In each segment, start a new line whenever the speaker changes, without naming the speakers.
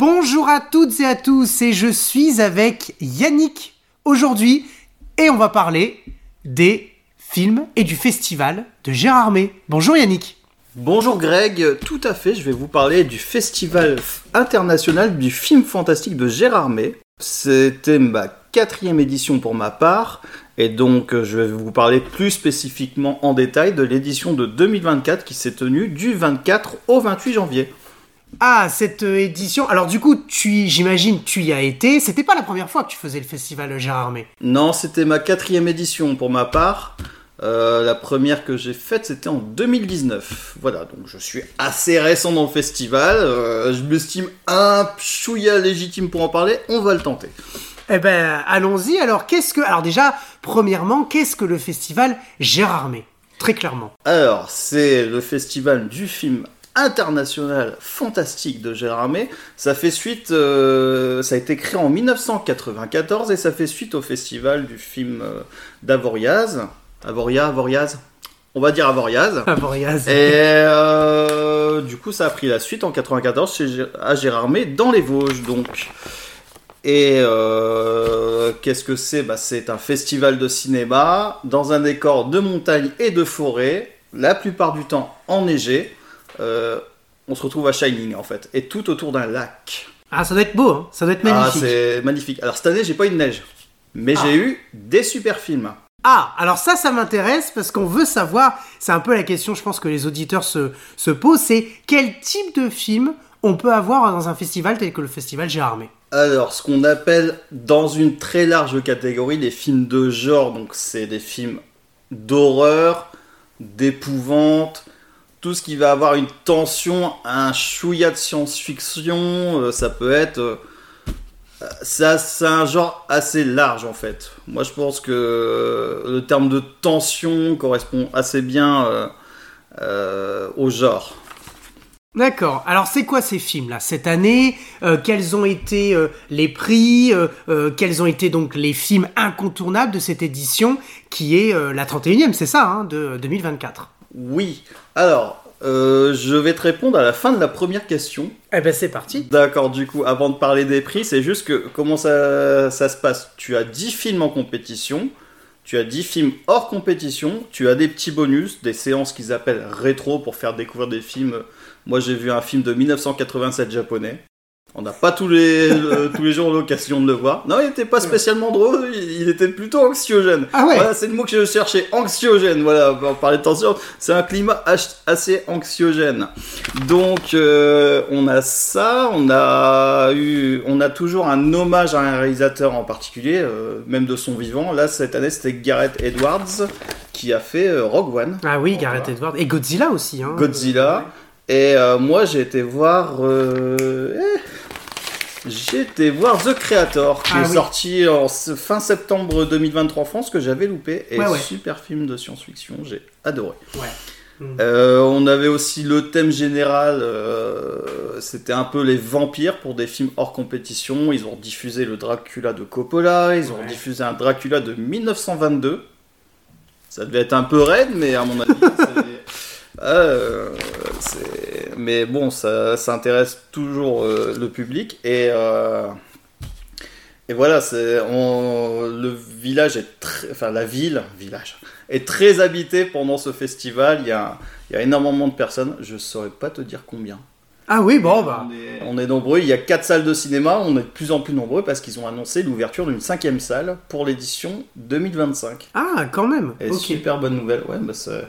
Bonjour à toutes et à tous, et je suis avec Yannick aujourd'hui, et on va parler des films et du festival de Gérardmer. Bonjour Yannick.
Bonjour Greg, tout à fait, je vais vous parler du Festival international du film fantastique de Gérardmer. C'était ma quatrième édition pour ma part, et donc je vais vous parler plus spécifiquement en détail de l'édition de 2024 qui s'est tenue du 24 au 28 janvier.
Ah, cette euh, édition. Alors du coup, tu, j'imagine, tu y as été. C'était pas la première fois que tu faisais le festival Gérardmer.
Non, c'était ma quatrième édition pour ma part. Euh, la première que j'ai faite, c'était en 2019. Voilà, donc je suis assez récent dans le festival. Euh, je m'estime un chouïa légitime pour en parler. On va le tenter.
Eh ben, allons-y. Alors, qu'est-ce que. Alors, déjà, premièrement, qu'est-ce que le festival Gérardmer Très clairement.
Alors, c'est le festival du film international fantastique de Gérardmer. Ça fait suite, euh, ça a été créé en 1994 et ça fait suite au festival du film euh, d'Avoriaz. Avoria, Avoriaz On va dire Avoriaz.
Avoriaz.
Et euh, du coup, ça a pris la suite en 94 chez, à Gérardmer dans les Vosges, donc. Et euh, qu'est-ce que c'est? Bah, C'est un festival de cinéma dans un décor de montagne et de forêt, la plupart du temps enneigé. Euh, on se retrouve à Shining en fait, et tout autour d'un lac.
Ah, ça doit être beau, hein. ça doit être
Ah,
magnifique.
c'est magnifique. Alors cette année, j'ai pas eu de neige, mais
Ah.
j'ai eu des super films.
Ah, alors ça, ça m'intéresse parce qu'on veut savoir, c'est un peu la question, je pense que les auditeurs se, se posent, c'est quel type de film on peut avoir dans un festival tel que le festival Gérardmer
Alors, ce qu'on appelle dans une très large catégorie les films de genre, donc c'est des films d'horreur, d'épouvante, tout ce qui va avoir une tension, un chouïa de science-fiction, euh, ça peut être... euh, ça, c'est un genre assez large en fait. Moi je pense que euh, le terme de tension correspond assez bien au genre.
D'accord. Alors c'est quoi ces films-là cette année? Quels ont été les prix? Quels ont été donc les films incontournables de cette édition qui est la 31e, c'est ça, hein, de 2024
Oui, alors euh, je vais te répondre à la fin de la première question.
Eh ben c'est parti.
D'accord, du coup, avant de parler des prix, c'est juste que comment ça, ça se passe? Tu as 10 films en compétition, tu as 10 films hors compétition, tu as des petits bonus, des séances qu'ils appellent rétro pour faire découvrir des films. Moi, j'ai vu un film de 1987 japonais. On n'a pas tous les, le- tous les jours l'occasion de le voir. Non, il n'était pas spécialement drôle, il, il était plutôt anxiogène.
Ah ouais.
Voilà, c'est le mot que je cherchais, anxiogène. Voilà, on parlait de tension, c'est un climat assez anxiogène. Donc, euh, on a ça, on a eu, on a toujours un hommage à un réalisateur en particulier, euh, même de son vivant. Là, cette année, c'était Gareth Edwards qui a fait euh, Rogue One,
Ah oui, Gareth Edwards et Godzilla aussi. Hein.
Godzilla. Et euh, moi, j'ai été voir. euh, eh, été voir The Creator, qui
Ah
est
oui.
sorti en fin septembre 2023 en France, que j'avais loupé. Et
Ouais, ouais.
super film de science-fiction, j'ai adoré.
Ouais. Mm.
Euh, on avait aussi le thème général, euh, c'était un peu les vampires pour des films hors compétition. Ils ont diffusé le Dracula de Coppola, ils ont
Ouais.
diffusé un Dracula de 1922. Ça devait être un peu raide, mais à mon avis, c'est- euh, c'est- mais bon, ça, ça intéresse toujours euh, le public et euh, et voilà, on- le village est très, enfin la ville, village est très habité pendant ce festival. Il y a, il y a énormément de personnes. Je saurais pas te dire combien.
Ah oui, bon bah.
On est, on est nombreux. Il y a quatre salles de cinéma. On est de plus en plus nombreux parce qu'ils ont annoncé l'ouverture d'une cinquième salle pour l'édition 2025.
Ah, quand même.
Et super bonne nouvelle. Ouais, bah ça,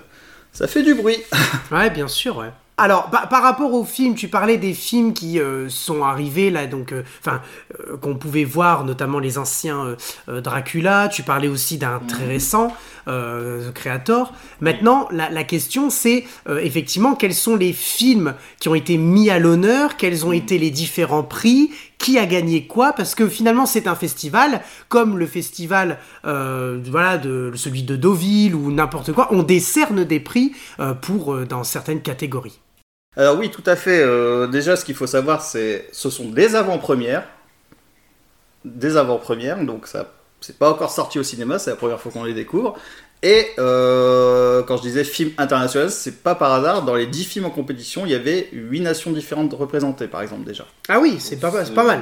ça fait du bruit.
Ouais, bien sûr, ouais. Alors, par, par rapport aux films, tu parlais des films qui euh, sont arrivés là, donc, euh, enfin, euh, qu'on pouvait voir, notamment les anciens Dracula. Tu parlais aussi d'un très récent, The Creator. Maintenant, la, la question, c'est effectivement quels sont les films qui ont été mis à l'honneur, quels ont été les différents prix, qui a gagné quoi, parce que finalement, c'est un festival comme le festival, euh, voilà, de celui de Deauville ou n'importe quoi. On décerne des prix euh, pour euh, dans certaines catégories.
Alors oui, tout à fait. Euh, déjà, ce qu'il faut savoir, c'est ce sont des avant-premières, des avant-premières, donc ça, c'est pas encore sorti au cinéma, c'est la première fois qu'on les découvre. Et euh, quand je disais film international, c'est pas par hasard. Dans les 10 films en compétition, il y avait 8 nations différentes représentées, par exemple, déjà.
Ah oui, c'est pas, c'est pas mal.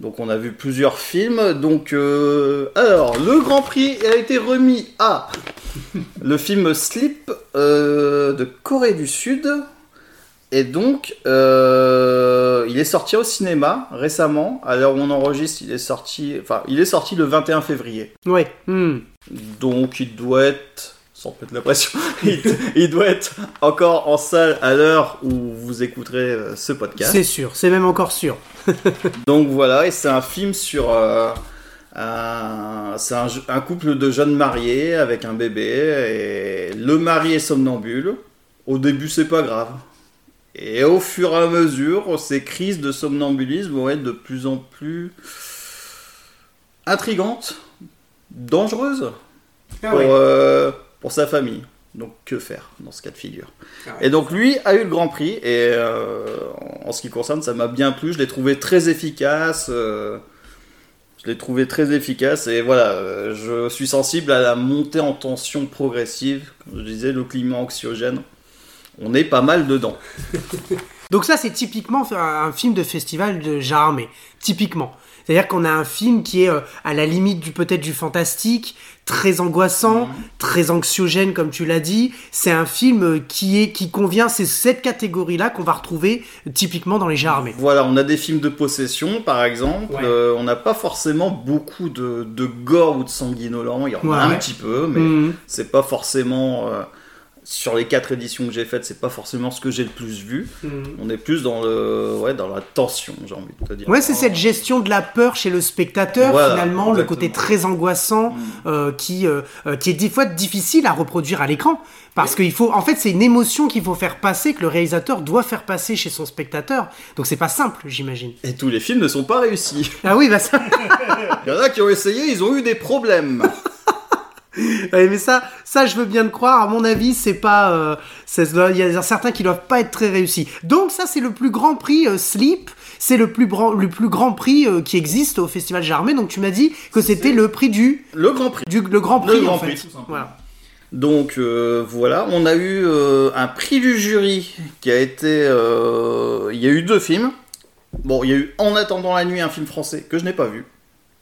Donc on a vu plusieurs films. Donc euh, alors le Grand Prix a été remis à le film Sleep euh, de Corée du Sud. Et donc euh, il est sorti au cinéma récemment. À l'heure où on enregistre, il est sorti. Enfin, il est sorti le 21 février.
Ouais. hmm.
Donc il doit être, sans mettre la pression, il, il doit être encore en salle à l'heure où vous écouterez euh, ce podcast.
C'est sûr, c'est même encore sûr.
Donc voilà, et c'est un film sur euh, c'est un, un couple de jeunes mariés avec un bébé, et le mari est somnambule. Au début, c'est pas grave. Et au fur et à mesure, ces crises de somnambulisme vont être de plus en plus intrigantes, dangereuses
Ah
pour, euh, pour sa famille. Donc que faire dans ce cas de figure? Et donc lui a eu le Grand Prix et euh, en ce qui concerne ça m'a bien plu, je l'ai trouvé très efficace. euh, je l'ai trouvé très efficace et voilà, je suis sensible à la montée en tension progressive. Comme je disais, le climat anxiogène, on est pas mal dedans.
Donc ça, c'est typiquement un film de festival de armé. Typiquement. C'est-à-dire qu'on a un film qui est euh, à la limite du peut-être du fantastique, très angoissant, très anxiogène comme tu l'as dit. C'est un film euh, qui est qui convient, c'est cette catégorie-là qu'on va retrouver euh, typiquement dans les genres armés.
Voilà, on a des films de possession par exemple.
Ouais.
Euh, on n'a pas forcément beaucoup de, de gore ou de sanguinolent. Il y en
Ouais,
a un petit peu, mais
Mhm.
c'est pas forcément. euh, sur les quatre éditions que j'ai faites, c'est pas forcément ce que j'ai le plus vu.
Mhm.
On est plus dans le, ouais, dans la tension, j'ai envie de te dire.
Ouais, c'est cette gestion de la peur chez le spectateur,
Voilà,
finalement, le côté très angoissant,
Mm.
euh, qui, euh, euh, qui est des fois difficile à reproduire à l'écran. Parce qu'il faut, en fait, c'est une émotion qu'il faut faire passer, que le réalisateur doit faire passer chez son spectateur. Donc c'est pas simple, j'imagine.
Et tous les films ne sont pas réussis.
Ah oui, bah ça.
Il y en a qui ont essayé, ils ont eu des problèmes.
Ouais, mais ça, ça, je veux bien le croire. À mon avis, c'est pas. euh, Il y a certains qui doivent pas être très réussis. Donc ça, c'est le plus grand prix euh, Sleep. C'est le plus grand, le plus grand prix euh, qui existe au Festival Germain. Donc tu m'as dit que c'était le prix du,
Le Grand Prix.
du, le grand
Le
prix
Grand
en fait.
Prix.
Voilà.
Donc voilà, on a eu un prix du jury qui a été. Il y a eu deux films. Bon, il y a eu En attendant la nuit, un film français que je n'ai pas vu.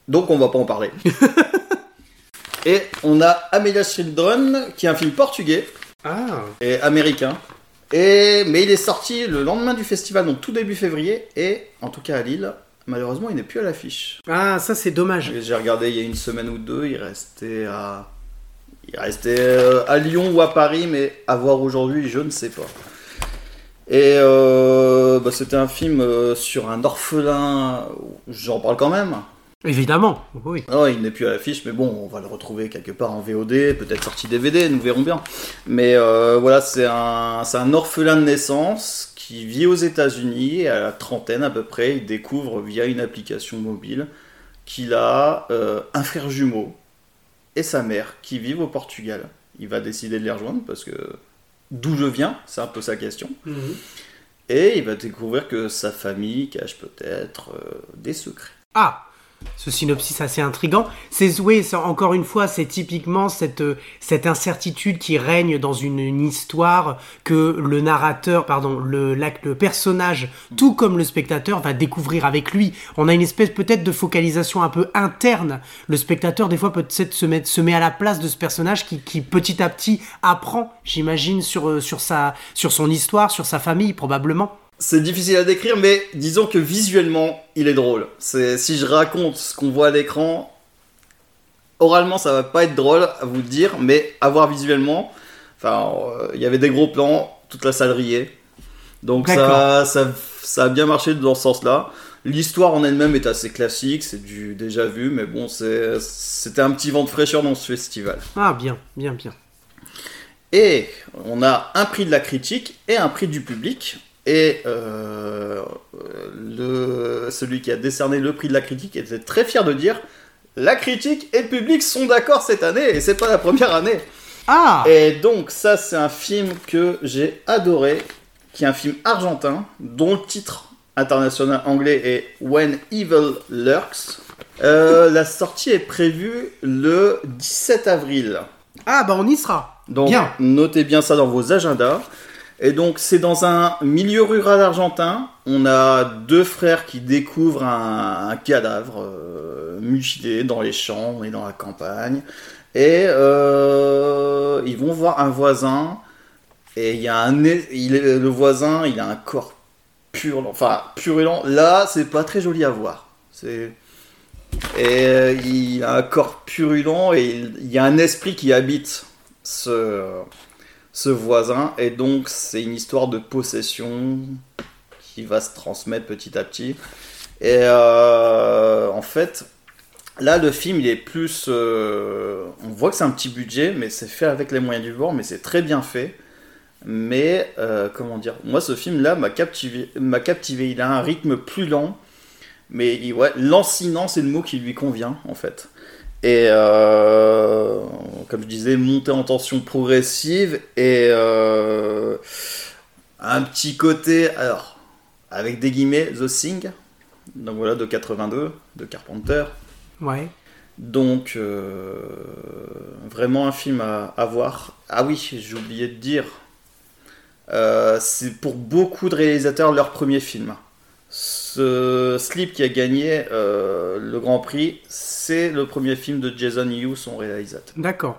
Donc on va pas en parler. Et on a Amelia's Children, qui est un film portugais
Ah.
et américain. Et, mais il est sorti le lendemain du festival, donc tout début février, et en tout cas à Lille, malheureusement il n'est plus à l'affiche.
Ah, ça c'est dommage.
J'ai j'ai regardé il y a une semaine ou deux, il restait à, il restait euh, à Lyon ou à Paris, mais à voir aujourd'hui, je ne sais pas. Et euh, bah, c'était un film euh, sur un orphelin, j'en parle quand même.
Évidemment, oui.
Non, il n'est plus à l'affiche, mais bon, on va le retrouver quelque part en VOD, peut-être sorti DVD, nous verrons bien. Mais euh, voilà, c'est un, c'est un orphelin de naissance qui vit aux États-Unis, et à la trentaine à peu près, il découvre via une application mobile qu'il a euh, un frère jumeau et sa mère qui vivent au Portugal. Il va décider de les rejoindre parce que d'où je viens, c'est un peu sa question. Et il va découvrir que sa famille cache peut-être euh, des secrets.
Ah ce synopsis assez intrigant. C'est c'est encore une fois, c'est typiquement cette euh, cette incertitude qui règne dans une, histoire que le narrateur, pardon, le le personnage, tout comme le spectateur, va découvrir avec lui. On a une espèce peut-être de focalisation un peu interne. Le spectateur, des fois, peut-être se met se met à la place de ce personnage qui, qui petit à petit apprend, j'imagine, sur euh, sur sa sur son histoire, sur sa famille, probablement.
C'est difficile à décrire, mais disons que visuellement, il est drôle. C'est si je raconte ce qu'on voit à l'écran, oralement, ça va pas être drôle à vous dire, mais à voir visuellement, enfin, euh, il y avait des gros plans, toute la salle riait. Donc ça, ça, ça a bien marché dans ce sens-là. L'histoire en elle-même est assez classique, c'est du déjà vu, mais bon, c'était un petit vent de fraîcheur dans ce festival.
Ah bien, bien, bien.
Et on a un prix de la critique et un prix du public. Et euh, le, celui qui a décerné le prix de la critique était très fier de dire la critique et le public sont d'accord cette année et c'est pas la première année.
Ah
Et donc ça c'est un film que j'ai adoré, qui est un film argentin dont le titre international anglais est When Evil Lurks. Euh, la sortie est prévue le 17 avril.
Ah bah on y sera.
Donc
Bien.
notez bien ça dans vos agendas. Et donc c'est dans un milieu rural argentin. On a deux frères qui découvrent un, cadavre euh, mutilé dans les champs et dans la campagne. Et euh, ils vont voir un voisin. Et il y a un le voisin, il a un corps purulent. Enfin purulent. Là, c'est pas très joli à voir. C'est et il a un corps purulent et il y a un esprit qui habite ce, ce voisin. Et donc, c'est une histoire de possession qui va se transmettre petit à petit. Et euh, en fait, là, le film, il est plus. euh, on voit que c'est un petit budget, mais c'est fait avec les moyens du bord, mais c'est très bien fait. Mais, euh, comment dire, moi, ce film-là m'a captivé, m'a captivé. Il a un rythme plus lent. Mais ouais, lancinant, c'est le mot qui lui convient, en fait. Et euh, comme je disais, montée en tension progressive et euh, un petit côté, alors, avec des guillemets, The Thing, donc voilà, de 82, de Carpenter.
Ouais.
Donc, euh, vraiment un film à, à voir. Ah oui, j'ai oublié de dire, euh, c'est pour beaucoup de réalisateurs leur premier film. Ce Sleep qui a gagné euh, le Grand Prix, c'est le premier film de Jason Hughes, son réalisateur.
D'accord.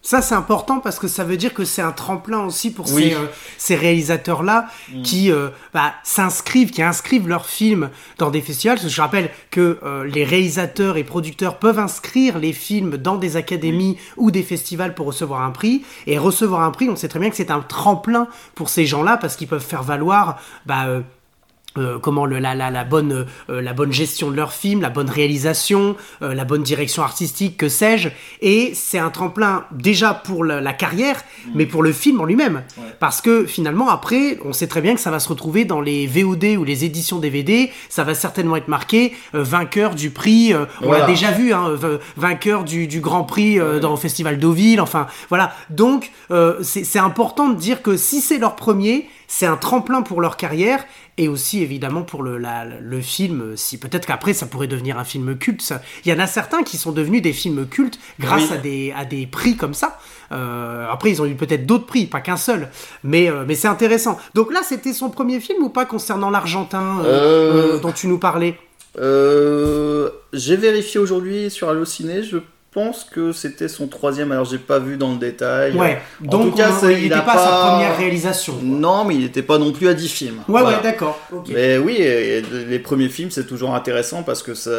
Ça, c'est important parce que ça veut dire que c'est un tremplin aussi pour
Oui.
ces, euh, ces réalisateurs-là
Mm.
qui euh, bah, s'inscrivent, qui inscrivent leurs films dans des festivals. Parce que je rappelle que euh, les réalisateurs et producteurs peuvent inscrire les films dans des académies ou des festivals pour recevoir un prix. Et recevoir un prix, on sait très bien que c'est un tremplin pour ces gens-là parce qu'ils peuvent faire valoir bah, euh, comment le, la, la, la bonne, euh, la bonne gestion de leur film, la bonne réalisation, euh, la bonne direction artistique, que sais-je. Et c'est un tremplin déjà pour la, la carrière, mais pour le film en lui-même.
Ouais.
Parce que finalement, après, on sait très bien que ça va se retrouver dans les VOD ou les éditions DVD. Ça va certainement être marqué vainqueur du prix. on
Voilà.
l'a déjà vu, hein, vainqueur du, du Grand Prix euh, dans le Festival Deauville. Enfin, voilà. Donc, c'est important de dire que si c'est leur premier, c'est un tremplin pour leur carrière et aussi évidemment pour le, la- le film. Si peut-être qu'après ça pourrait devenir un film culte. Il y en a certains qui sont devenus des films cultes grâce
Oui.
à des à des prix comme ça. Euh, après, ils ont eu peut-être d'autres prix, pas qu'un seul. Mais euh, mais c'est intéressant. Donc là, c'était son premier film ou pas concernant l'Argentin euh,
Euh,
euh, dont tu nous parlais?
Euh, j'ai vérifié aujourd'hui sur Allociné, je pense que c'était son troisième, alors j'ai pas vu dans le détail.
Ouais.
En
Donc
tout cas,
on- il n'était
a
pas, sa première réalisation. quoi.
Non, mais il n'était pas non plus à 10 films.
Ouais,
Voilà.
ouais, d'accord.
Mais oui, les premiers films, c'est toujours intéressant parce que ça...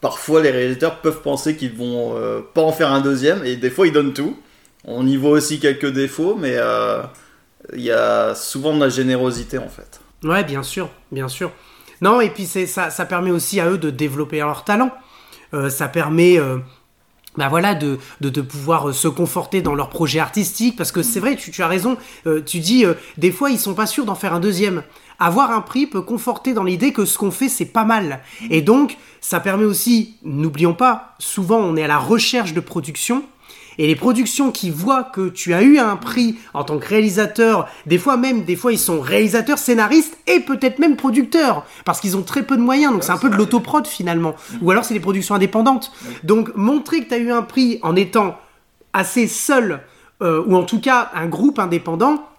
parfois les réalisateurs peuvent penser qu'ils vont euh, pas en faire un deuxième et des fois ils donnent tout. On y voit aussi quelques défauts, mais euh, il y a souvent de la générosité en fait.
Ouais, bien sûr, bien sûr. Non, et puis ça permet aussi à eux de développer leur talent. Euh, ça permet, euh, bah voilà, de, de, pouvoir euh, se conforter dans leur projet artistique. Parce que c'est vrai, tu, as raison. tu dis, des fois, ils sont pas sûrs d'en faire un deuxième. Avoir un prix peut conforter dans l'idée que ce qu'on fait, c'est pas mal. Et donc, ça permet aussi, n'oublions pas, souvent on est à la recherche de production. Et les productions qui voient que tu as eu un prix en tant que réalisateur, des fois même, des fois ils sont réalisateurs, scénaristes et peut-être même producteurs, parce qu'ils ont très peu de moyens, donc c'est un peu de l'autoprod finalement. Ou alors c'est des productions indépendantes. Donc montrer que tu as eu un prix en étant assez seul, euh, ou en tout cas un groupe indépendant,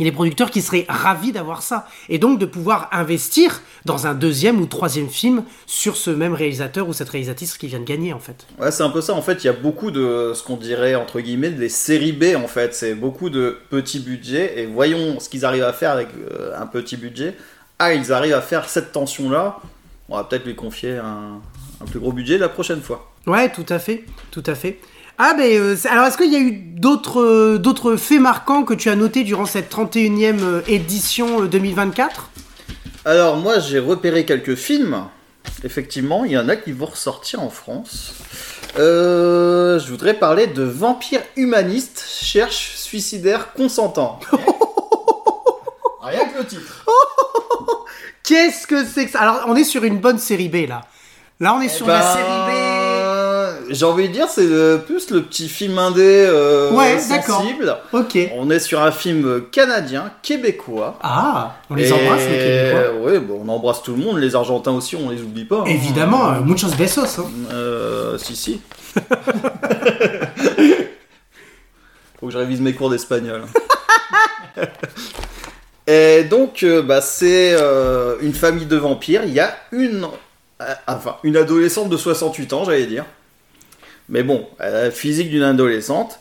il y a des producteurs qui seraient ravis d'avoir ça. Et donc de pouvoir investir dans un deuxième ou troisième film sur ce même réalisateur ou cette réalisatrice qui vient de gagner en fait.
Ouais, c'est un peu ça. En fait, il y a beaucoup de ce qu'on dirait entre guillemets des séries B. En fait, c'est beaucoup de petits budgets et voyons ce qu'ils arrivent à faire avec euh, un petit budget. Ah, ils arrivent à faire cette tension-là. On va peut-être lui confier un, un plus gros budget la prochaine fois.
Ouais, tout à fait, tout à fait. Ah ben, euh, alors est-ce qu'il y a eu d'autres euh, d'autres faits marquants que tu as notés durant cette 31e euh, édition euh, 2024
Alors moi, j'ai repéré quelques films. Effectivement, il y en a qui vont ressortir en France. Euh, je voudrais parler de Vampire humaniste cherche suicidaire consentant. Rien que le titre.
Qu'est-ce que c'est que ça? Alors on est sur une bonne série B là. Là on est sur la
Bah,
série
j'ai envie de dire, c'est plus le petit film indé euh,
Ouais,
sensible.
Ok.
On est sur un film canadien, québécois.
Ah, on les
Et-
embrasse, les Québécois.
Ouais, bon, on embrasse tout le monde. Les Argentins aussi, on les oublie pas. hein.
Évidemment, euh, muchos besos. hein.
Euh, si, si. Faut que je révise mes cours d'espagnol. Et donc, euh, bah, c'est euh, une famille de vampires. Il y a une, enfin, une adolescente de 68 ans, j'allais dire. Mais bon, elle a le physique d'une adolescente.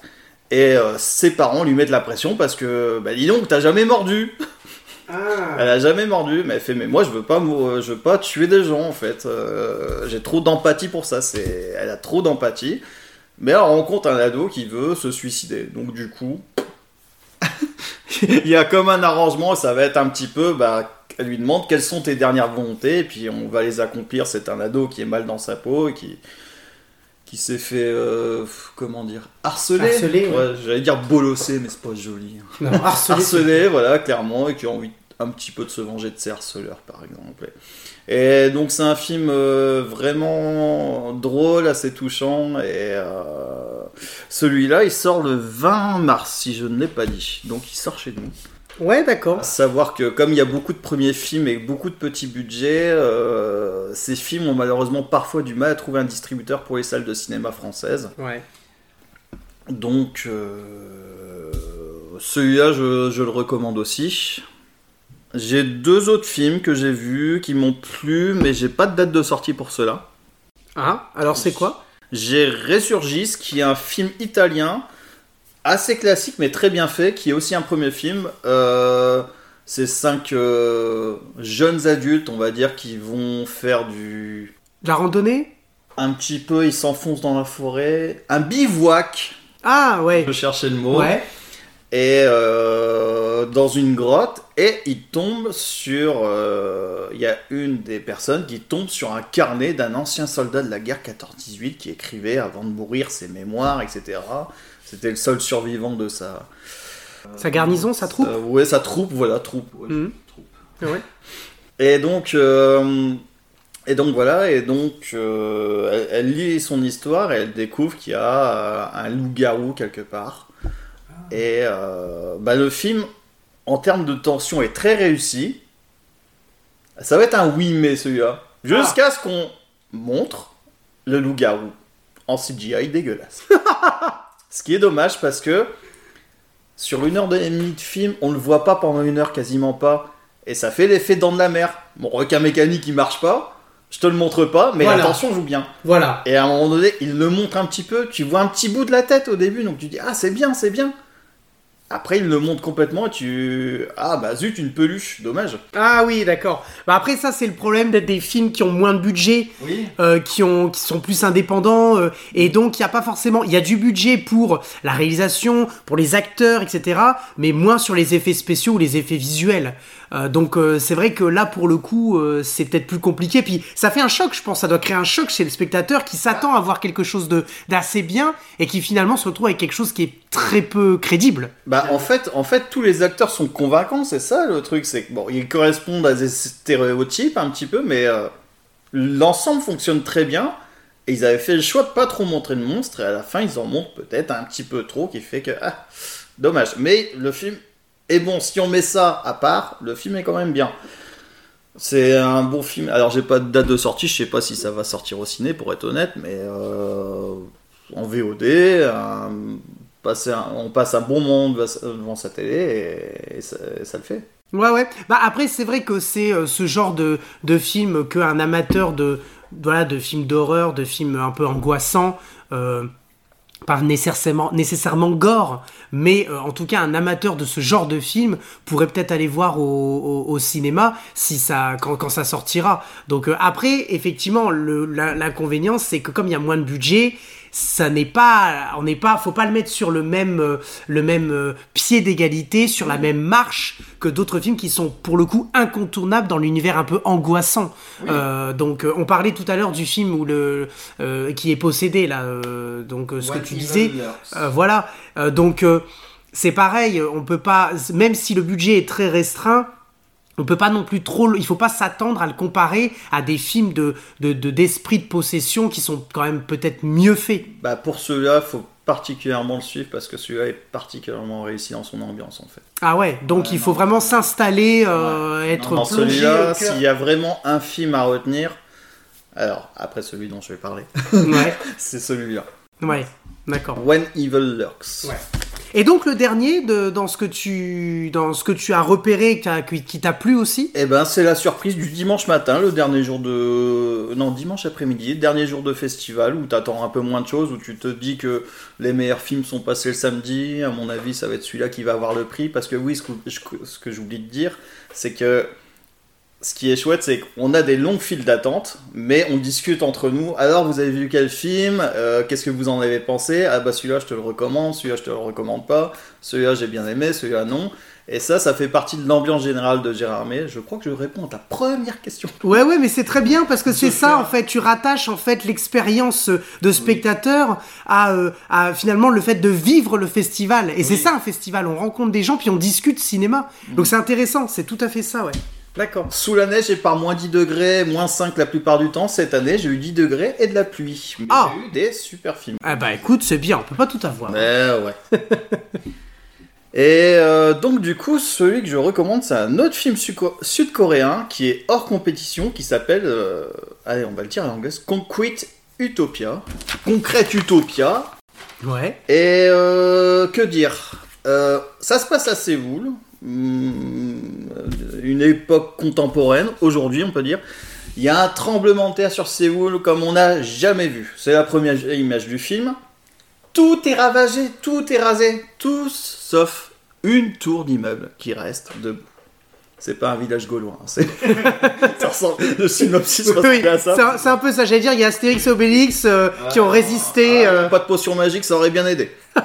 Et euh, ses parents lui mettent la pression parce que, bah dis donc, t'as jamais mordu. Elle a jamais mordu, mais elle fait mais moi je veux pas je veux pas tuer des gens en fait. Euh, J'ai trop d'empathie pour ça. C'est elle a trop d'empathie. Mais elle rencontre un ado qui veut se suicider. Donc du coup, il y a comme un arrangement. Ça va être un petit peu bah elle lui demande quelles sont tes dernières volontés et puis on va les accomplir. C'est un ado qui est mal dans sa peau et qui qui s'est fait euh, comment dire harceler.
Harceler, ouais.
Ouais, J'allais dire bolosser, mais c'est pas joli. hein
Non, harcelé.
harcelé, voilà, clairement, et qui a envie un petit peu de se venger de ses harceleurs, par exemple. Et donc c'est un film euh, vraiment drôle, assez touchant, et euh, celui-là, il sort le 20 mars, si je ne l'ai pas dit. Donc il sort chez nous.
Ouais, d'accord.
Savoir que comme il y a beaucoup de premiers films et beaucoup de petits budgets, euh, ces films ont malheureusement parfois du mal à trouver un distributeur pour les salles de cinéma françaises.
Ouais.
Donc, euh, celui-là, je, je le recommande aussi. J'ai deux autres films que j'ai vus qui m'ont plu, mais j'ai pas de date de sortie pour cela.
Ah, alors c'est quoi?
J'ai Resurgis, qui est un film italien, assez classique, mais très bien fait, qui est aussi un premier film. Euh, c'est cinq euh, jeunes adultes, on va dire, qui vont faire du...
De la randonnée?
Un petit peu, ils s'enfoncent dans la forêt. Un bivouac,
Ah, ouais.
je cherchais le mot.
Ouais.
et euh, dans une grotte et il tombe sur euh, il y a une des personnes qui tombe sur un carnet d'un ancien soldat de la guerre 14-18 qui écrivait avant de mourir ses mémoires etc c'était le seul survivant de sa
Sa garnison, sa troupe
euh, ouais sa troupe voilà troupe, ouais,
Mhm.
troupe.
Ouais.
et donc euh, et donc voilà et donc euh, elle, elle lit son histoire et elle découvre qu'il y a euh, un loup-garou quelque part et euh, bah, le film, en termes de tension, est très réussi. Ça va être un oui mais celui-là. Jusqu'à ce qu'on montre le loup-garou en CGI dégueulasse. ce qui est dommage parce que sur une heure et demie de film, on le voit pas pendant une heure quasiment pas. Et ça fait l'effet dents de la mer. Mon requin mécanique il marche pas. Je te le montre pas, mais
Voilà.
la tension joue bien.
Voilà.
Et à un moment donné, il le montre un petit peu, tu vois un petit bout de la tête au début, donc tu dis ah c'est bien, c'est bien. Après il le montre complètement et tu ah bah zut une peluche, dommage.
Ah oui, d'accord. Bah après, ça, c'est le problème d'être des films qui ont moins de budget.
Oui.
euh, qui, ont, qui sont plus indépendants euh, et donc il n'y a pas forcément il y a du budget pour la réalisation pour les acteurs etc mais moins sur les effets spéciaux ou les effets visuels Euh, donc c'est vrai que là pour le coup c'est peut-être plus compliqué puis ça fait un choc je pense ça doit créer un choc chez le spectateur qui s'attend à voir quelque chose de d'assez bien et qui finalement se retrouve avec quelque chose qui est très peu crédible
Bah en fait, en fait tous les acteurs sont convaincants, c'est ça le truc, c'est bon ils correspondent à des stéréotypes un petit peu, mais euh, l'ensemble fonctionne très bien. Et ils avaient fait le choix de pas trop montrer le monstre et à la fin ils en montrent peut-être un petit peu trop, qui fait que ah dommage. Mais le film est bon. Si on met ça à part, le film est quand même bien. C'est un bon film. Alors j'ai pas de date de sortie, je sais pas si ça va sortir au ciné pour être honnête, mais euh, en VOD, on passe un bon moment devant sa télé et, ça, le fait.
Ouais, ouais. Bah après, c'est vrai que c'est euh, ce genre de, de film qu'un amateur de, voilà, de films d'horreur, de films un peu angoissants, euh, pas nécessairement, nécessairement gore, mais euh, en tout cas un amateur de ce genre de film pourrait peut-être aller voir au, cinéma si ça, quand, ça sortira. Donc après, effectivement, l'inconvénient, c'est que comme il y a moins de budget, ça n'est pas, on n'est pas, faut pas le mettre sur le même, euh, le même euh, pied d'égalité, sur la même marche que d'autres films qui sont pour le coup incontournables dans l'univers un peu angoissant. Euh, donc, on parlait tout à l'heure du film où le, euh, qui est possédé là, euh, donc ce que tu disais. Voilà. Donc c'est pareil, on peut pas, même si le budget est très restreint, on peut pas non plus trop, il faut pas s'attendre à le comparer à des films de de- de- d'esprit de, possession qui sont quand même peut-être mieux faits.
Bah pour celui-là, faut particulièrement le suivre parce que celui-là est particulièrement réussi dans son ambiance en fait.
Ah ouais, donc
Ouais,
il faut
non.
vraiment s'installer, euh, être
Dans
plongé
celui-là, s'il y a vraiment un film à retenir, alors après celui dont je vais parler,
Ouais,
c'est celui-là.
ouais, d'accord.
When Evil Lurks.
Ouais. Et donc le dernier de, dans ce que tu dans ce que tu as repéré qui t'a- plu aussi?
Eh ben, c'est la surprise du dimanche matin, le dernier jour de. Non, dimanche après-midi, dernier jour de festival où t'attends un peu moins de choses, où tu te dis que les meilleurs films sont passés le samedi. À mon avis, ça va être celui-là qui va avoir le prix. Parce que, oui, ce que, ce que j'oublie de dire, c'est que ce qui est chouette, c'est qu'on a des longues files d'attente, mais on discute entre nous. Alors, vous avez vu quel film Euh, Qu'est-ce que vous en avez pensé? Ah, bah celui-là, je te le recommande, celui-là, je te le recommande pas, celui-là, j'ai bien aimé, celui-là, non. Et ça, ça fait partie de l'ambiance générale de Gérard May. Je crois que je réponds à ta première question.
Ouais ouais, mais c'est très bien parce que c'est ça en fait. Tu rattaches en fait l'expérience de spectateur à, euh, à finalement le fait de vivre le festival. Et c'est ça un festival. On rencontre des gens puis on discute cinéma. Donc c'est intéressant. C'est tout à fait ça ouais. D'accord.
Sous la neige et par moins 10 degrés, moins 5 la plupart du temps, cette année, j'ai eu 10 degrés et de la pluie. Mais
Ah.
j'ai eu des super films.
Ah bah écoute, c'est bien. On peut pas tout avoir.
Mais ouais. Et euh, donc du coup, celui que je recommande, c'est un autre film sud-coréen qui est hors compétition, qui s'appelle, euh, allez, on va le dire en anglais, Concrete Utopia. Concrete Utopia.
Ouais.
Et euh, que dire? Ça se passe à Séoul, hum, une époque contemporaine, aujourd'hui on peut dire. Il y a un tremblement de terre sur Séoul comme on n'a jamais vu. C'est la première image du film. Tout est ravagé, tout est rasé, tous sauf une tour d'immeuble qui reste debout. C'est pas un village gaulois, hein, c'est... ça ressemble, le synopsis ressemble
Oui,
à ça.
c'est un, c'est un peu ça. J'allais dire, il y a Astérix et Obélix euh, qui ont résisté.
Ah,
euh,
Pas de potion magique, ça aurait bien aidé.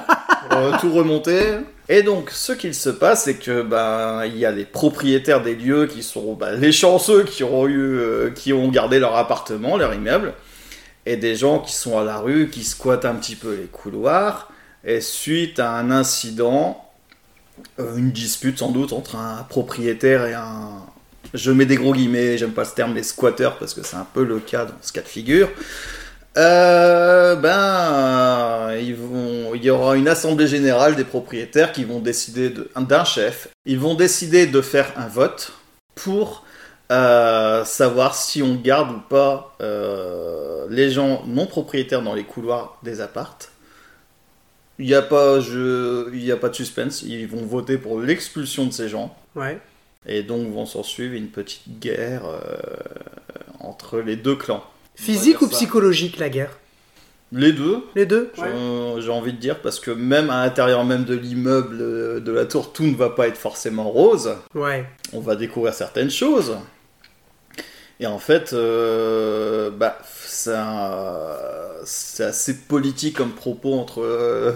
Euh, tout remonter. Et donc, ce qu'il se passe, c'est que ben il y a les propriétaires des lieux qui sont ben, les chanceux qui ont eu, euh, qui ont gardé leur appartement, leur immeuble, et des gens qui sont à la rue, qui squattent un petit peu les couloirs. Et suite à un incident, euh, une dispute sans doute entre un propriétaire et un, je mets des gros guillemets, j'aime pas ce terme, les squatteurs, parce que c'est un peu le cas dans ce cas de figure. Euh, ben, ils vont, il y aura une assemblée générale des propriétaires qui vont décider de- d'un chef. Ils vont décider de faire un vote pour euh, savoir si on garde ou pas euh, les gens non propriétaires dans les couloirs des appartes. Il n'y a pas, je, il y a pas de suspense. Ils vont voter pour l'expulsion de ces gens.
Ouais.
Et donc vont s'en suivre une petite guerre euh, entre les deux clans.
Physique ou
ça.
psychologique la guerre?
Les deux,
Les deux.
j'ai j'ai envie de dire, parce que même à l'intérieur même de l'immeuble euh, de la tour, tout ne va pas être forcément rose.
Ouais.
On va découvrir certaines choses. Et en fait, euh, bah, c'est assez politique comme propos entre euh,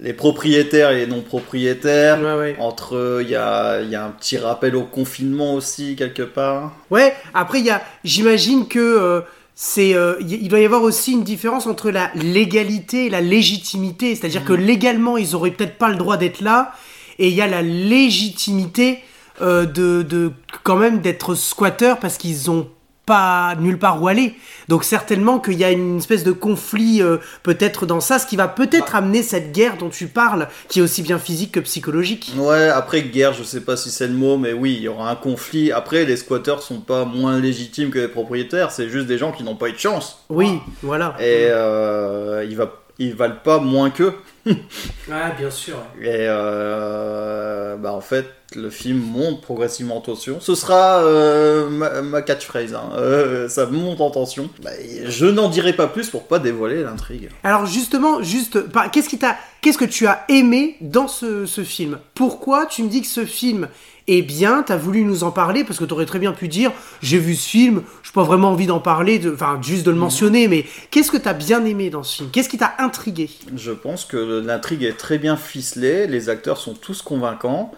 les propriétaires et les non-propriétaires.
Ouais, ouais.
Entre, il y a, y a un petit rappel au confinement aussi, quelque part.
Ouais, après, il y a, j'imagine que euh, c'est, euh, il doit y avoir aussi une différence entre la légalité et la légitimité. C'est-à-dire que légalement, ils auraient peut-être pas le droit d'être là, et il y a la légitimité euh, de, de, quand même, d'être squatter parce qu'ils ont pas nulle part où aller. Donc certainement qu'il y a une espèce de conflit euh, peut-être dans ça, ce qui va peut-être amener cette guerre dont tu parles, qui est aussi bien physique que psychologique.
Ouais, après guerre, je sais pas si c'est le mot, mais oui, il y aura un conflit. Après, les squatteurs sont pas moins légitimes que les propriétaires, c'est juste des gens qui n'ont pas eu de chance.
Oui, voilà.
Et euh, ils, va, ils valent pas moins qu'eux.
Ah, bien sûr.
Et euh, bah en fait, le film monte progressivement en tension. Ce sera euh, ma, ma catchphrase, hein. Euh, ça monte en tension. Bah, je n'en dirai pas plus pour pas dévoiler l'intrigue.
Alors justement, juste, par- qu'est-ce qui t'a, qu'est-ce que tu as aimé dans ce, ce film? Pourquoi tu me dis que ce film est bien T'as voulu nous en parler? Parce que t'aurais très bien pu dire, j'ai vu ce film, j'ai pas vraiment envie d'en parler, de- enfin juste de le mentionner, mais qu'est-ce que t'as bien aimé dans ce film? Qu'est-ce qui t'a intrigué?
Je pense que l'intrigue est très bien ficelée, les acteurs sont tous convaincants,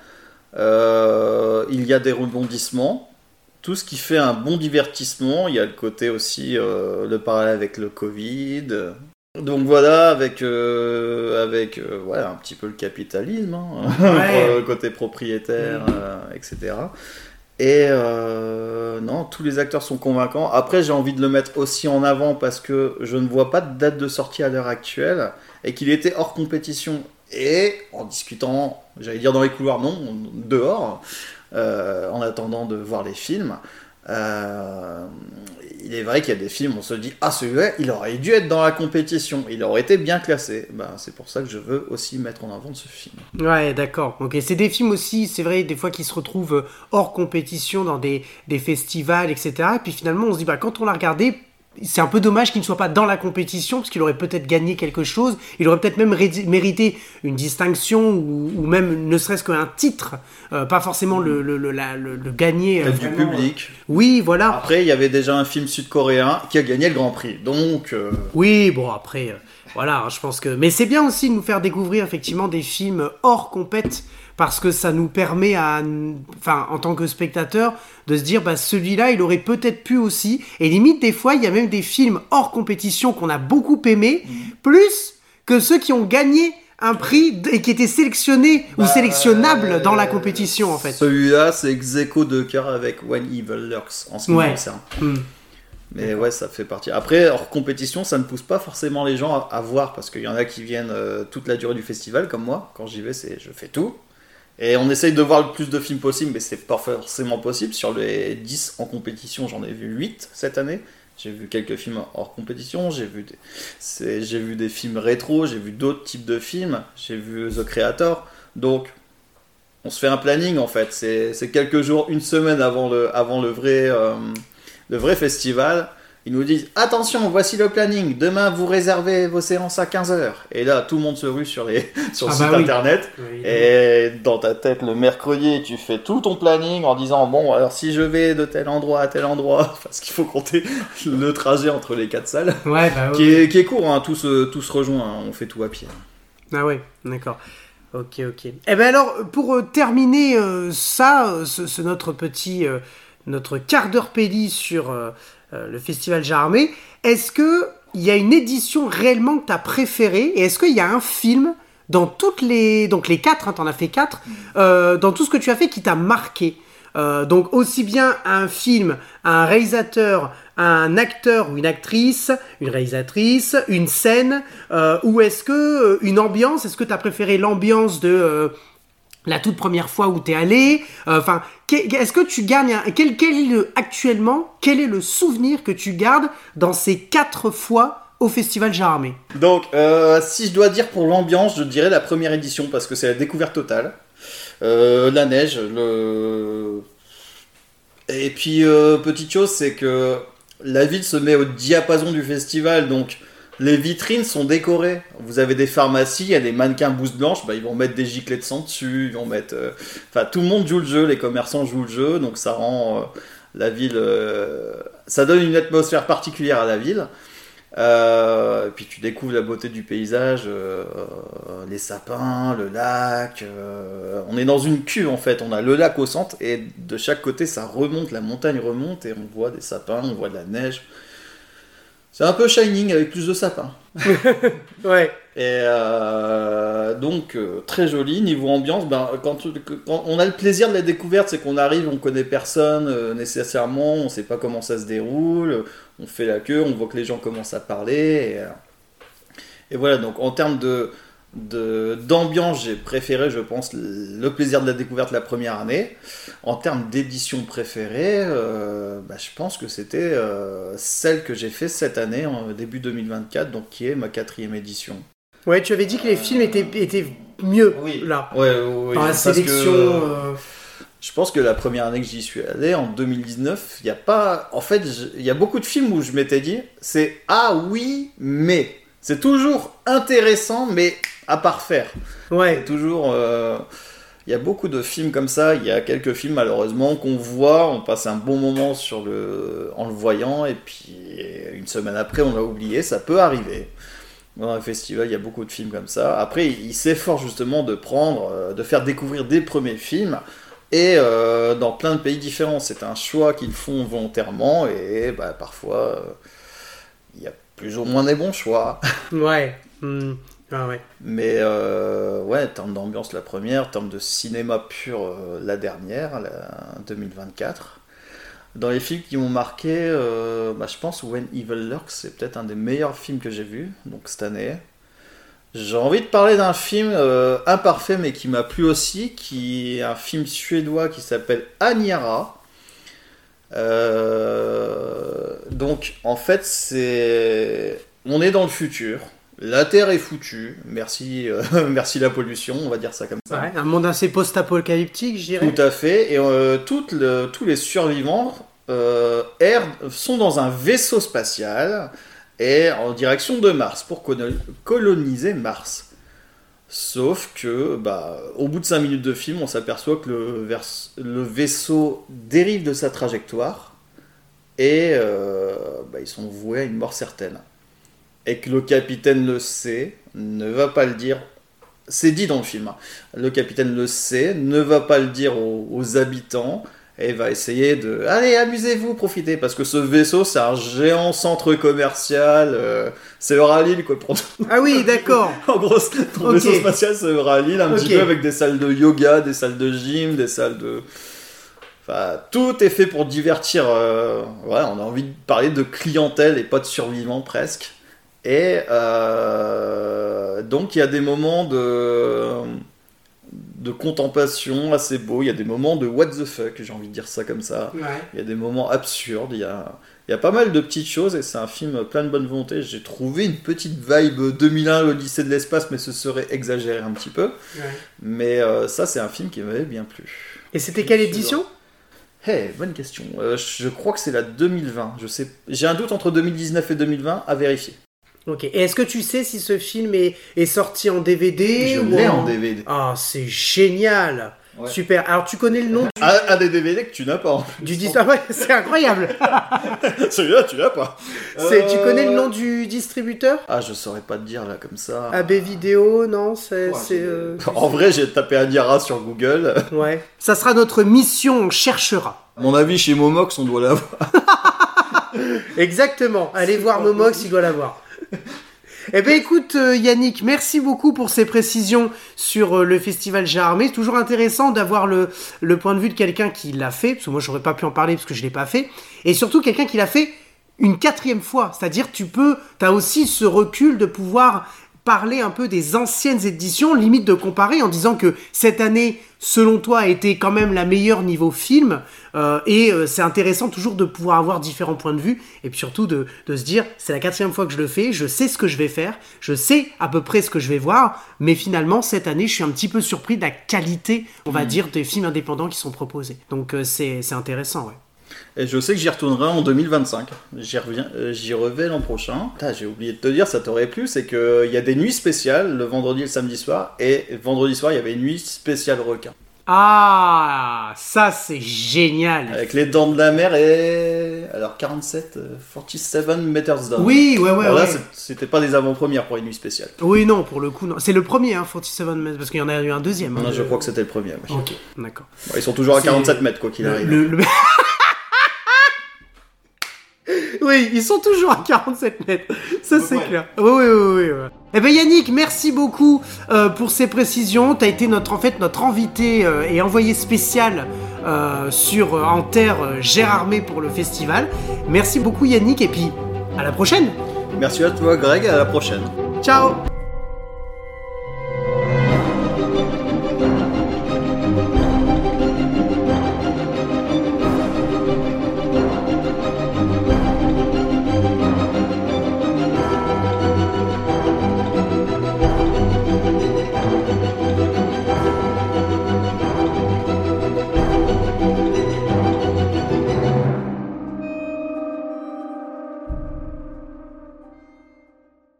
Euh, il y a des rebondissements, tout ce qui fait un bon divertissement, il y a le côté aussi, euh, le parallèle avec le Covid. Donc voilà, avec, euh, avec euh, ouais, un petit peu le capitalisme, hein,
Ouais.
le côté propriétaire, euh, etc. Et euh, non, tous les acteurs sont convaincants. Après, j'ai envie de le mettre aussi en avant parce que je ne vois pas de date de sortie à l'heure actuelle et qu'il était hors compétition. Et en discutant, j'allais dire dans les couloirs, non, dehors, euh, en attendant de voir les films, euh, il est vrai qu'il y a des films, on se dit, ah celui-là, il aurait dû être dans la compétition, il aurait été bien classé. Ben, c'est pour ça que je veux aussi mettre en avant ce film.
Ouais, d'accord. Ok, c'est des films aussi, c'est vrai, des fois qui se retrouvent hors compétition dans des, des festivals, etc. Et puis finalement, on se dit, bah, quand on l'a regardé, c'est un peu dommage qu'il ne soit pas dans la compétition, parce qu'il aurait peut-être gagné quelque chose. Il aurait peut-être même mérité une distinction ou, même ne serait-ce qu'un titre, euh, pas forcément le, le, le, le gagner.
Euh, du public.
Oui, voilà.
Après, il y avait déjà un film sud-coréen qui a gagné le Grand Prix, donc. Euh,
oui, bon après, voilà, je pense que. Mais c'est bien aussi de nous faire découvrir effectivement des films hors compète parce que ça nous permet à, enfin, en tant que spectateur, de se dire, bah, celui-là, il aurait peut-être pu aussi. Et limite, des fois, il y a même des films hors compétition qu'on a beaucoup aimés, mm. plus que ceux qui ont gagné un prix et qui étaient sélectionnés ou bah, sélectionnables dans la compétition, en fait.
Celui-là, c'est Execo de cœur avec When Evil Lurks, en ce qui me concerne. Mm. Mais ouais, ça fait partie. Après, hors compétition, ça ne pousse pas forcément les gens à, voir, parce qu'il y en a qui viennent euh, toute la durée du festival, comme moi. Quand j'y vais, c'est je fais tout. Et on essaye de voir le plus de films possible, mais c'est pas forcément possible. Sur les 10 en compétition, j'en ai vu 8 cette année. J'ai vu quelques films hors compétition, j'ai vu, des... j'ai vu des films rétro, j'ai vu d'autres types de films, j'ai vu The Creator. Donc, on se fait un planning en fait. C'est quelques jours, une semaine avant le, avant le, vrai, euh, le vrai festival. Ils nous disent attention, voici le planning. Demain, vous réservez vos séances à 15h. Et là, tout le monde se rue sur, les, sur le ah site bah internet. et dans ta tête, le mercredi, tu fais tout ton planning en disant bon, alors si je vais de tel endroit à tel endroit, parce qu'il faut compter le trajet entre les quatre salles,
ouais, bah
qui, est, qui, est, court, hein, tout, se, tout se rejoint, hein. on fait tout à pied.
Ah ouais, d'accord. Ok, ok. Et eh ben alors, pour euh, terminer euh, ça, euh, ce, notre petit, notre quart d'heure pédi sur euh, le festival Jarmé. Est-ce que il y a une édition réellement que tu as préférée? Et est-ce qu'il y a un film dans toutes les donc les quatre, hein, tu en as fait quatre, euh, dans tout ce que tu as fait qui t'a marqué? Euh, donc aussi bien un film, un réalisateur, un acteur ou une actrice, une réalisatrice, une scène, ou est-ce que une ambiance, est-ce que tu as préféré l'ambiance de la toute première fois où tu es allé euh, Enfin, est-ce que tu gardes quel, quel est le, actuellement quel est le souvenir que tu gardes dans ces quatre fois au festival Jarmé
Donc, euh, si je dois dire pour l'ambiance, je dirais la première édition parce que c'est la découverte totale. Euh, la neige, le et puis petite chose, c'est que la ville se met au diapason du festival, donc les vitrines sont décorées. Vous avez des pharmacies, il y a des mannequins bouses blanches, bah, ils vont mettre des giclets de sang dessus, ils vont mettre. Euh, enfin, tout le monde joue le jeu, les commerçants jouent le jeu, donc ça rend euh, la ville. Euh, ça donne une atmosphère particulière à la ville. puis tu découvres la beauté du paysage, les sapins, le lac. on est dans une cuve en fait, on a le lac au centre et de chaque côté ça remonte, la montagne remonte et on voit des sapins, on voit de la neige. C'est un peu Shining avec plus de sapins.
ouais.
Et euh, donc euh, très joli niveau ambiance. Ben, quand, on a le plaisir de la découverte, c'est qu'on arrive, on connaît personne euh, nécessairement, on sait pas comment ça se déroule, on fait la queue, on voit que les gens commencent à parler. et voilà. Donc en termes de d'ambiance, j'ai préféré, je pense, le plaisir de la découverte la première année. En termes d'édition préférée, euh, bah, je pense que c'était euh, celle que j'ai fait cette année, en début 2024, donc qui est ma quatrième édition.
Ouais, tu avais dit que les films étaient, étaient mieux
oui.
là.
Ouais, oui,
la sélection. Euh,
je pense que la première année que j'y suis allé, en 2019, il y a pas. En fait, il y a beaucoup de films où je m'étais dit, c'est ah oui, mais. C'est toujours intéressant, mais à parfaire.
Ouais.
toujours. Euh, il y a beaucoup de films comme ça. Il y a quelques films malheureusement qu'on voit, on passe un bon moment sur le, en le voyant, et puis une semaine après on l'a oublié. Ça peut arriver. Dans un festival, il y a beaucoup de films comme ça. Après, il s'efforce justement de prendre, euh, de faire découvrir des premiers films et euh, dans plein de pays différents. C'est un choix qu'ils font volontairement et bah, parfois plus ou moins des bons choix.
Ouais. Ah ouais.
Mais euh, ouais, en termes d'ambiance, la première, en termes de cinéma pur, euh, la dernière, la 2024. Dans les films qui m'ont marqué, euh, bah, je pense When Evil Lurks, c'est peut-être un des meilleurs films que j'ai vu, donc cette année. J'ai envie de parler d'un film imparfait mais qui m'a plu aussi, qui est un film suédois qui s'appelle Aniara. Euh, donc en fait c'est, on est dans le futur. La Terre est foutue. Merci, euh, merci la pollution, on va dire ça comme ça.
Ouais, un monde assez post-apocalyptique, je dirais.
Tout à fait. Et euh, toutes le- tous les survivants errent- sont dans un vaisseau spatial et en direction de Mars pour colo- coloniser Mars. Sauf que, bah, au bout de 5 minutes de film, on s'aperçoit que le, vaisseau dérive de sa trajectoire et euh, bah, ils sont voués à une mort certaine. Et que le capitaine le sait, ne va pas le dire. C'est dit dans le film. hein. Le capitaine le sait, ne va pas le dire aux habitants et va essayer de. Allez, amusez-vous, profitez, parce que ce vaisseau, c'est un géant centre commercial. euh, c'est Euralil, quoi. Pour...
Ah oui, d'accord.
en gros, ton vaisseau spatial, c'est Euralil, un petit peu avec des salles de yoga, des salles de gym, des salles de. Enfin, tout est fait pour divertir. euh, Voilà, on a envie de parler de clientèle et pas de survivants presque. Et euh, donc, il y a des moments de de contemplation assez beaux. Il y a des moments de what the fuck, j'ai envie de dire ça comme ça.
Ouais.
Il y a des moments absurdes, il y a, il y a pas mal de petites choses et c'est un film plein de bonne volonté. J'ai trouvé une petite vibe 2001, l'Odyssée de l'espace, mais ce serait exagéré un petit peu.
ouais.
Mais euh, ça, c'est un film qui m'avait bien plu.
Et c'était quelle édition?
Hey, bonne question. Euh, je crois que c'est la 2020. Je sais, j'ai un doute entre 2019 et 2020 à vérifier.
Ok. Et est-ce que tu sais si ce film est, est sorti en DVD
je
ou
l'ai en DVD.
Ah, c'est génial.
Ouais.
Super. Alors, tu connais le nom
Un, un des DVD que tu n'as pas. en plus.
du dis- Ah ouais, c'est incroyable.
Celui-là, tu l'as pas.
Tu
Euh,
connais le nom du distributeur?
Ah, je saurais pas te dire là comme ça.
AB Vidéo, non C'est.
Ouais,
euh,
En vrai, j'ai tapé Adiara sur Google.
Ouais. Ça sera notre mission, on cherchera.
À mon avis, chez Momox, on doit l'avoir.
Exactement. Allez voir Momox, il doit l'avoir. Eh ben écoute euh, Yannick, merci beaucoup pour ces précisions sur euh, le festival. C'est toujours intéressant d'avoir le, le point de vue de quelqu'un qui l'a fait, parce que moi j'aurais pas pu en parler parce que je l'ai pas fait, et surtout quelqu'un qui l'a fait une quatrième fois. C'est-à-dire tu peux, tu as aussi ce recul de pouvoir parler un peu des anciennes éditions, limite de comparer en disant que cette année, selon toi, a été quand même la meilleure niveau film. euh, et euh, c'est intéressant toujours de pouvoir avoir différents points de vue et puis surtout de, de se dire c'est la quatrième fois que je le fais, je sais ce que je vais faire, je sais à peu près ce que je vais voir, mais finalement cette année je suis un petit peu surpris de la qualité, on va dire, des films indépendants qui sont proposés. Donc euh, c'est c'est intéressant, ouais.
Et je sais que j'y retournerai en 2025. J'y reviens, euh, j'y reviens l'an prochain. J'ai oublié de te dire, ça t'aurait plu, c'est qu'il y a des nuits spéciales le vendredi et le samedi soir. Et vendredi soir, il y avait une nuit spéciale requin.
Ah, ça c'est génial.
Avec les dents de la mer et. Alors 47, euh, 47 meters down.
Oui, ouais, ouais,
Alors là,
ouais.
c'est- c'était pas des avant-premières pour une nuit spéciale.
Oui, non, pour le coup, non. C'est le premier, hein, 47 mètres, parce qu'il y en a eu un deuxième. hein.
Non, je crois que c'était le premier. ouais.
Ok, d'accord.
Bon, ils sont toujours à
C'est-
47 mètres, quoi qu'il arrive.
le- le- oui, ils sont toujours à 47 mètres. Ça, c'est
Ouais.
clair. Oui, oui, oui, oui. Eh ben Yannick, merci beaucoup euh, pour ces précisions. Tu as été notre, en fait, notre invité euh, et envoyé spécial euh, sur en terre euh, Gérardmer pour le festival. Merci beaucoup Yannick et puis à la prochaine.
Merci à toi, Greg, à la prochaine.
Ciao